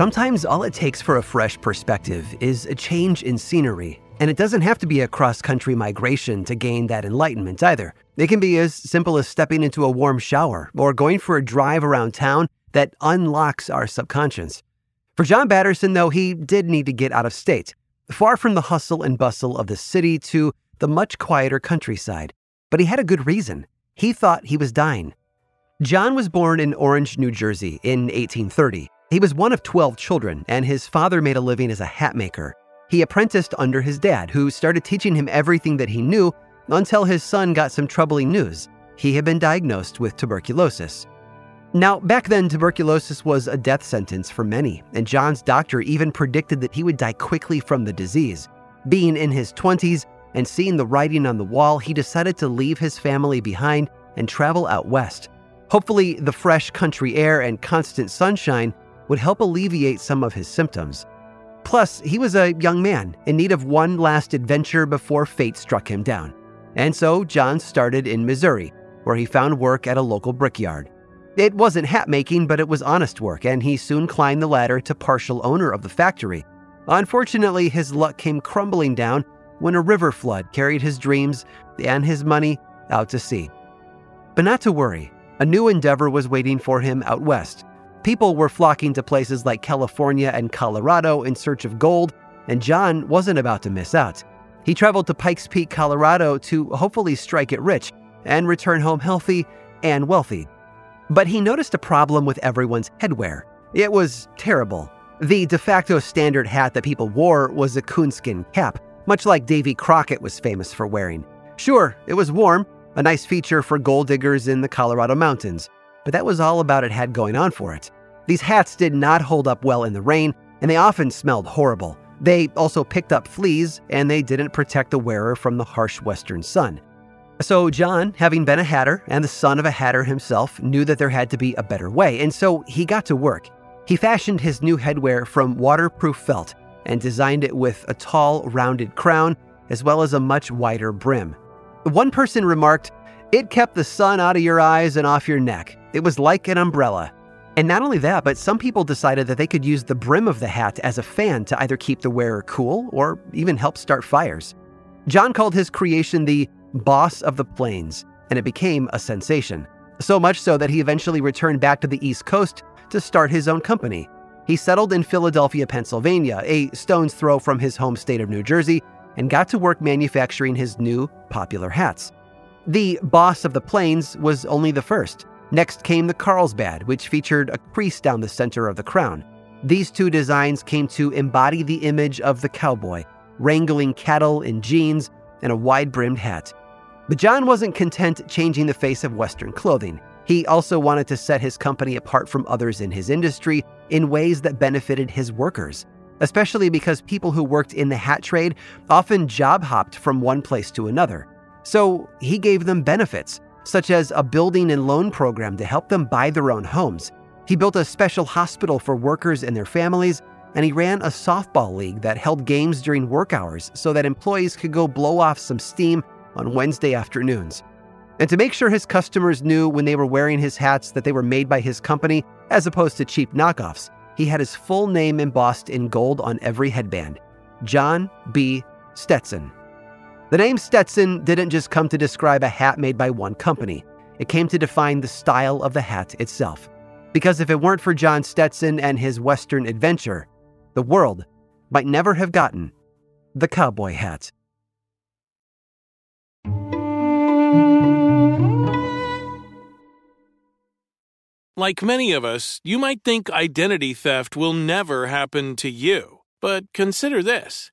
Sometimes all it takes for a fresh perspective is a change in scenery. And it doesn't have to be a cross country migration to gain that enlightenment either. It can be as simple as stepping into a warm shower or going for a drive around town that unlocks our subconscious. For John Batterson, though, he did need to get out of state, far from the hustle and bustle of the city to the much quieter countryside. But he had a good reason. He thought he was dying. John was born in Orange, New Jersey in 1830. He was one of 12 children, and his father made a living as a hat maker. He apprenticed under his dad, who started teaching him everything that he knew until his son got some troubling news. He had been diagnosed with tuberculosis. Now, back then, tuberculosis was a death sentence for many, and John's doctor even predicted that he would die quickly from the disease. Being in his 20s and seeing the writing on the wall, he decided to leave his family behind and travel out west. Hopefully, the fresh country air and constant sunshine would help alleviate some of his symptoms. Plus, he was a young man in need of one last adventure before fate struck him down. And so John started in Missouri, where he found work at a local brickyard. It wasn't hat making, but it was honest work, and he soon climbed the ladder to partial owner of the factory. Unfortunately, his luck came crumbling down when a river flood carried his dreams and his money out to sea. But not to worry, a new endeavor was waiting for him out west, People were flocking to places like California and Colorado in search of gold, and John wasn't about to miss out. He traveled to Pikes Peak, Colorado to hopefully strike it rich and return home healthy and wealthy. But he noticed a problem with everyone's headwear. It was terrible. The de facto standard hat that people wore was a coonskin cap, much like Davy Crockett was famous for wearing. Sure, it was warm, a nice feature for gold diggers in the Colorado mountains but that was all about it had going on for it. These hats did not hold up well in the rain, and they often smelled horrible. They also picked up fleas, and they didn't protect the wearer from the harsh western sun. So, John, having been a hatter and the son of a hatter himself, knew that there had to be a better way, and so he got to work. He fashioned his new headwear from waterproof felt and designed it with a tall, rounded crown as well as a much wider brim. One person remarked, It kept the sun out of your eyes and off your neck. It was like an umbrella. And not only that, but some people decided that they could use the brim of the hat as a fan to either keep the wearer cool or even help start fires. John called his creation the Boss of the Plains, and it became a sensation. So much so that he eventually returned back to the East Coast to start his own company. He settled in Philadelphia, Pennsylvania, a stone's throw from his home state of New Jersey, and got to work manufacturing his new popular hats. The Boss of the Plains was only the first. Next came the Carlsbad, which featured a crease down the center of the crown. These two designs came to embody the image of the cowboy, wrangling cattle in jeans and a wide brimmed hat. But John wasn't content changing the face of Western clothing. He also wanted to set his company apart from others in his industry in ways that benefited his workers, especially because people who worked in the hat trade often job hopped from one place to another. So he gave them benefits such as a building and loan program to help them buy their own homes. He built a special hospital for workers and their families, and he ran a softball league that held games during work hours so that employees could go blow off some steam on Wednesday afternoons. And to make sure his customers knew when they were wearing his hats that they were made by his company, as opposed to cheap knockoffs, he had his full name embossed in gold on every headband John B. Stetson. The name Stetson didn't just come to describe a hat made by one company. it came to define the style of the hat itself. Because if it weren't for John Stetson and his Western adventure, the world might never have gotten the cowboy hat. Like many of us, you might think identity theft will never happen to you. But consider this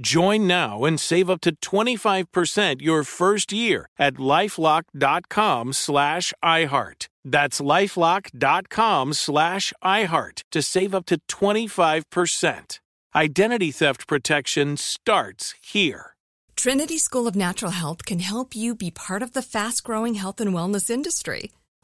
Join now and save up to 25% your first year at lifelock.com slash iHeart. That's lifelock.com slash iHeart to save up to 25%. Identity theft protection starts here. Trinity School of Natural Health can help you be part of the fast growing health and wellness industry.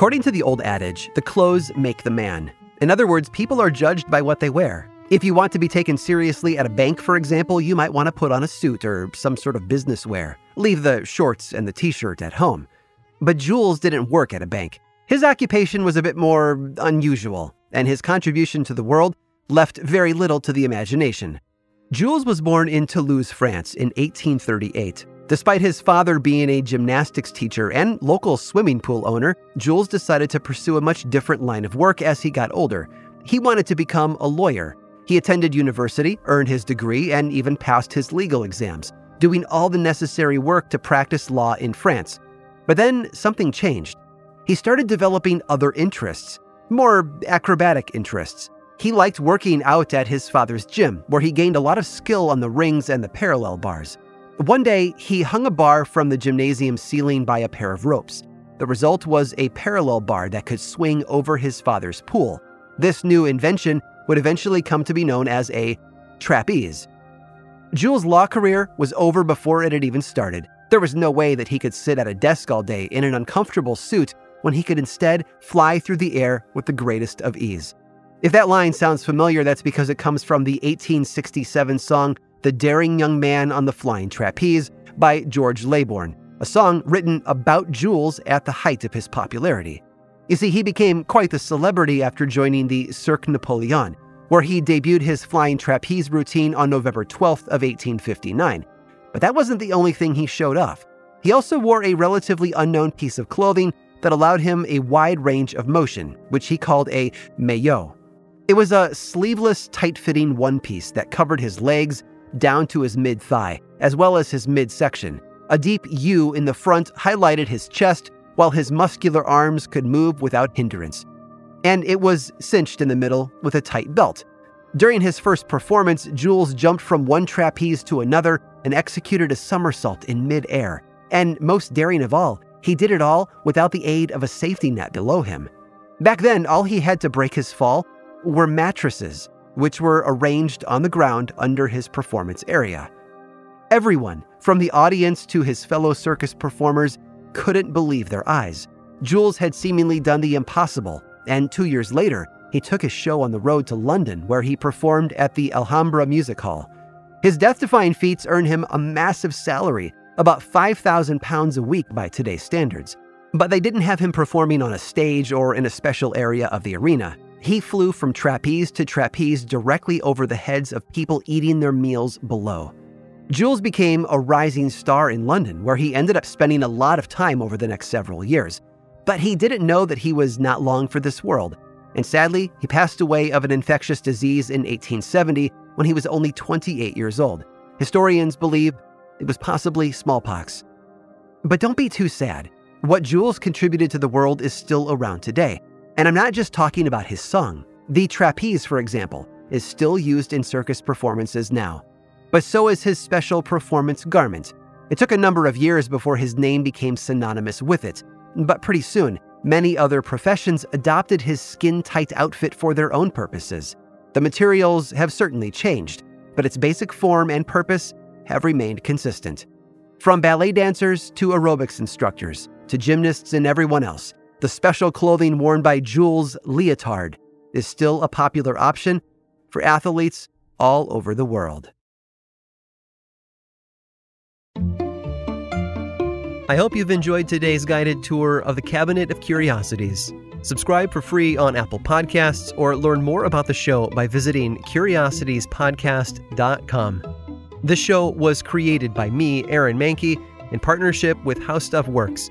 According to the old adage, the clothes make the man. In other words, people are judged by what they wear. If you want to be taken seriously at a bank, for example, you might want to put on a suit or some sort of business wear. Leave the shorts and the t shirt at home. But Jules didn't work at a bank. His occupation was a bit more unusual, and his contribution to the world left very little to the imagination. Jules was born in Toulouse, France in 1838. Despite his father being a gymnastics teacher and local swimming pool owner, Jules decided to pursue a much different line of work as he got older. He wanted to become a lawyer. He attended university, earned his degree, and even passed his legal exams, doing all the necessary work to practice law in France. But then something changed. He started developing other interests, more acrobatic interests. He liked working out at his father's gym, where he gained a lot of skill on the rings and the parallel bars. One day, he hung a bar from the gymnasium ceiling by a pair of ropes. The result was a parallel bar that could swing over his father's pool. This new invention would eventually come to be known as a trapeze. Jules' law career was over before it had even started. There was no way that he could sit at a desk all day in an uncomfortable suit when he could instead fly through the air with the greatest of ease. If that line sounds familiar, that's because it comes from the 1867 song the Daring Young Man on the Flying Trapeze by George Leybourne, a song written about Jules at the height of his popularity. You see, he became quite the celebrity after joining the Cirque Napoleon, where he debuted his flying trapeze routine on November 12th of 1859. But that wasn't the only thing he showed off. He also wore a relatively unknown piece of clothing that allowed him a wide range of motion, which he called a maillot. It was a sleeveless, tight fitting one piece that covered his legs, down to his mid thigh, as well as his midsection. A deep U in the front highlighted his chest, while his muscular arms could move without hindrance. And it was cinched in the middle with a tight belt. During his first performance, Jules jumped from one trapeze to another and executed a somersault in midair. And most daring of all, he did it all without the aid of a safety net below him. Back then, all he had to break his fall were mattresses which were arranged on the ground under his performance area. Everyone, from the audience to his fellow circus performers, couldn't believe their eyes. Jules had seemingly done the impossible, and two years later, he took his show on the road to London, where he performed at the Alhambra Music Hall. His death defying feats earned him a massive salary, about 5,000 pounds a week by today's standards. But they didn't have him performing on a stage or in a special area of the arena. He flew from trapeze to trapeze directly over the heads of people eating their meals below. Jules became a rising star in London, where he ended up spending a lot of time over the next several years. But he didn't know that he was not long for this world. And sadly, he passed away of an infectious disease in 1870 when he was only 28 years old. Historians believe it was possibly smallpox. But don't be too sad. What Jules contributed to the world is still around today. And I'm not just talking about his song. The trapeze, for example, is still used in circus performances now. But so is his special performance garment. It took a number of years before his name became synonymous with it, but pretty soon, many other professions adopted his skin tight outfit for their own purposes. The materials have certainly changed, but its basic form and purpose have remained consistent. From ballet dancers to aerobics instructors to gymnasts and everyone else, the special clothing worn by Jules Leotard is still a popular option for athletes all over the world. I hope you've enjoyed today's guided tour of the Cabinet of Curiosities. Subscribe for free on Apple Podcasts or learn more about the show by visiting curiositiespodcast.com. This show was created by me, Aaron Mahnke, in partnership with How Stuff Works.